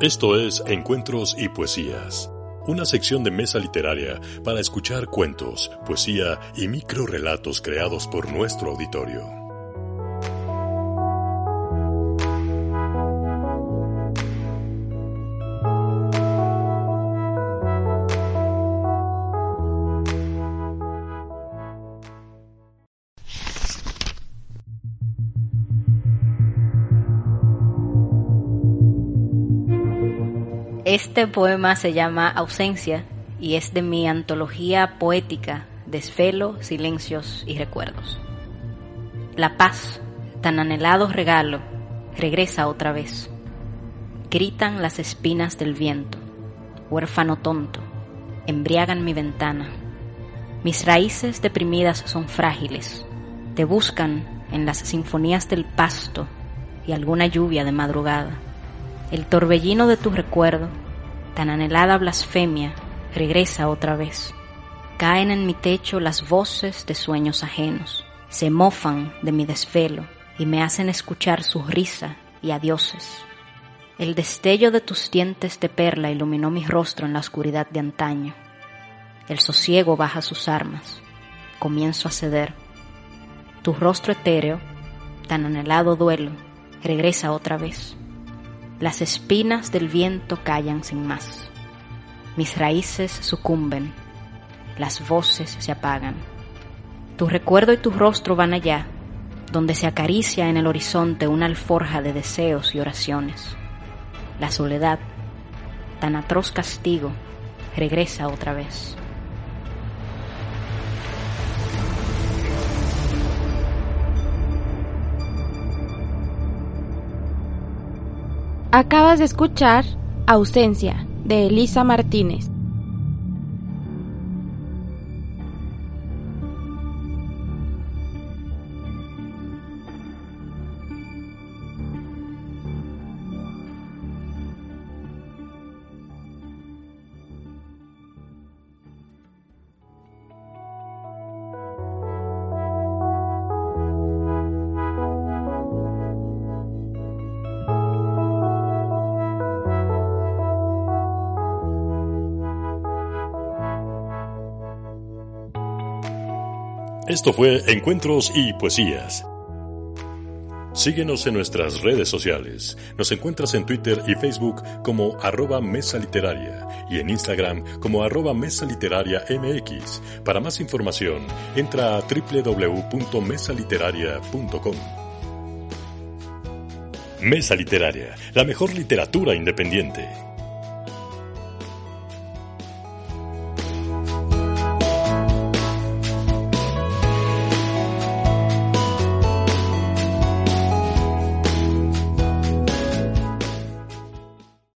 Esto es Encuentros y Poesías, una sección de mesa literaria para escuchar cuentos, poesía y microrelatos creados por nuestro auditorio. Este poema se llama Ausencia y es de mi antología poética Desvelo, Silencios y Recuerdos. La paz, tan anhelado regalo, regresa otra vez. Gritan las espinas del viento, huérfano tonto, embriagan mi ventana. Mis raíces deprimidas son frágiles, te buscan en las sinfonías del pasto y alguna lluvia de madrugada. El torbellino de tu recuerdo, tan anhelada blasfemia, regresa otra vez. Caen en mi techo las voces de sueños ajenos, se mofan de mi desvelo y me hacen escuchar su risa y adioses. El destello de tus dientes de perla iluminó mi rostro en la oscuridad de antaño. El sosiego baja sus armas. Comienzo a ceder. Tu rostro etéreo, tan anhelado duelo, regresa otra vez. Las espinas del viento callan sin más. Mis raíces sucumben. Las voces se apagan. Tu recuerdo y tu rostro van allá, donde se acaricia en el horizonte una alforja de deseos y oraciones. La soledad, tan atroz castigo, regresa otra vez. Acabas de escuchar Ausencia de Elisa Martínez. Esto fue Encuentros y Poesías. Síguenos en nuestras redes sociales. Nos encuentras en Twitter y Facebook como arroba Mesa Literaria y en Instagram como arroba Mesa Literaria MX. Para más información, entra a www.mesaliteraria.com. Mesa Literaria, la mejor literatura independiente.